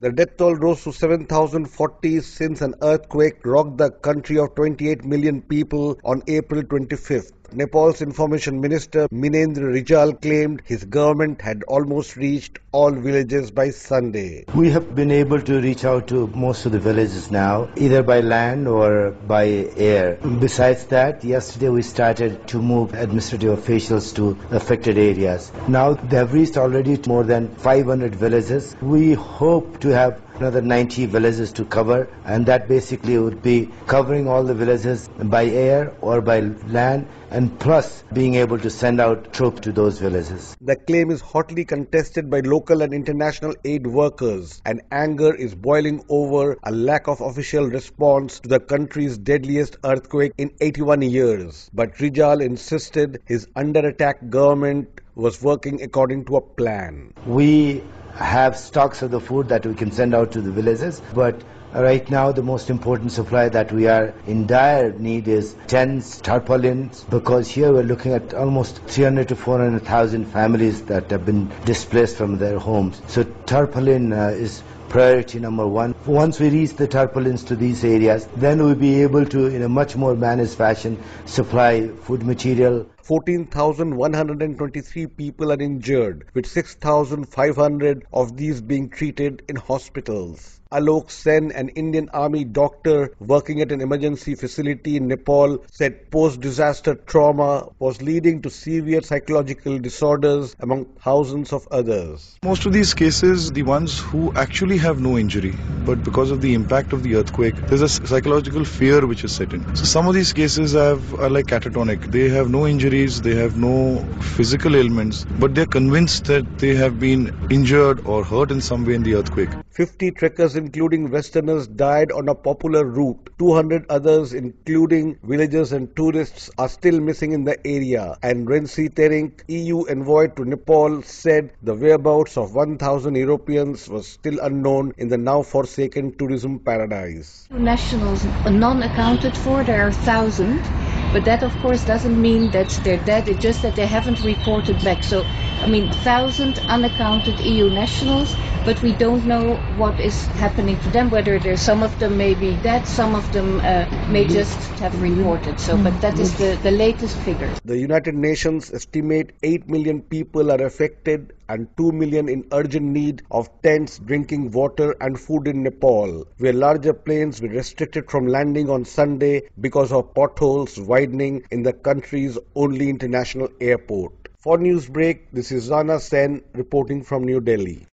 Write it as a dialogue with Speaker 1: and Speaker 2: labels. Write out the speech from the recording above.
Speaker 1: The death toll rose to 7,040 since an earthquake rocked the country of 28 million people on April 25th. Nepal's information minister Minendra Rijal claimed his government had almost reached all villages by Sunday.
Speaker 2: We have been able to reach out to most of the villages now, either by land or by air. Besides that, yesterday we started to move administrative officials to affected areas. Now they have reached already more than 500 villages. We hope to have another 90 villages to cover and that basically would be covering all the villages by air or by land and plus being able to send out troops to those villages.
Speaker 1: The claim is hotly contested by local and international aid workers and anger is boiling over a lack of official response to the country's deadliest earthquake in 81 years. But Rijal insisted his under attack government was working according to a plan.
Speaker 2: We have stocks of the food that we can send out to the villages, but Right now, the most important supply that we are in dire need is tents, tarpaulins, because here we're looking at almost 300 to 400,000 families that have been displaced from their homes. So tarpaulin uh, is priority number one. Once we reach the tarpaulins to these areas, then we'll be able to, in a much more managed fashion, supply food material.
Speaker 1: 14,123 people are injured, with 6,500 of these being treated in hospitals. Alok Sen, an Indian Army doctor working at an emergency facility in Nepal, said post-disaster trauma was leading to severe psychological disorders among thousands of others.
Speaker 3: Most of these cases, the ones who actually have no injury, but because of the impact of the earthquake, there's a psychological fear which is set in. So some of these cases have, are like catatonic. They have no injuries, they have no physical ailments, but they're convinced that they have been injured or hurt in some way in the earthquake.
Speaker 1: 50 trekkers, including Westerners, died on a popular route. 200 others, including villagers and tourists, are still missing in the area. And Rensje Teerink, EU envoy to Nepal, said the whereabouts of 1,000 Europeans was still unknown in the now forsaken tourism paradise.
Speaker 4: Nationals uh, non-accounted for, there are thousands. But that, of course, doesn't mean that they're dead. It's just that they haven't reported back. So, I mean, thousand unaccounted EU nationals, but we don't know what is happening to them. Whether there's some of them may be dead, some of them uh, may just have reported. So, but that is the, the latest figure.
Speaker 1: The United Nations estimate 8 million people are affected and 2 million in urgent need of tents, drinking water and food in Nepal, where larger planes were restricted from landing on Sunday because of potholes widening in the country's only international airport. For Newsbreak, this is Rana Senn reporting from New Delhi.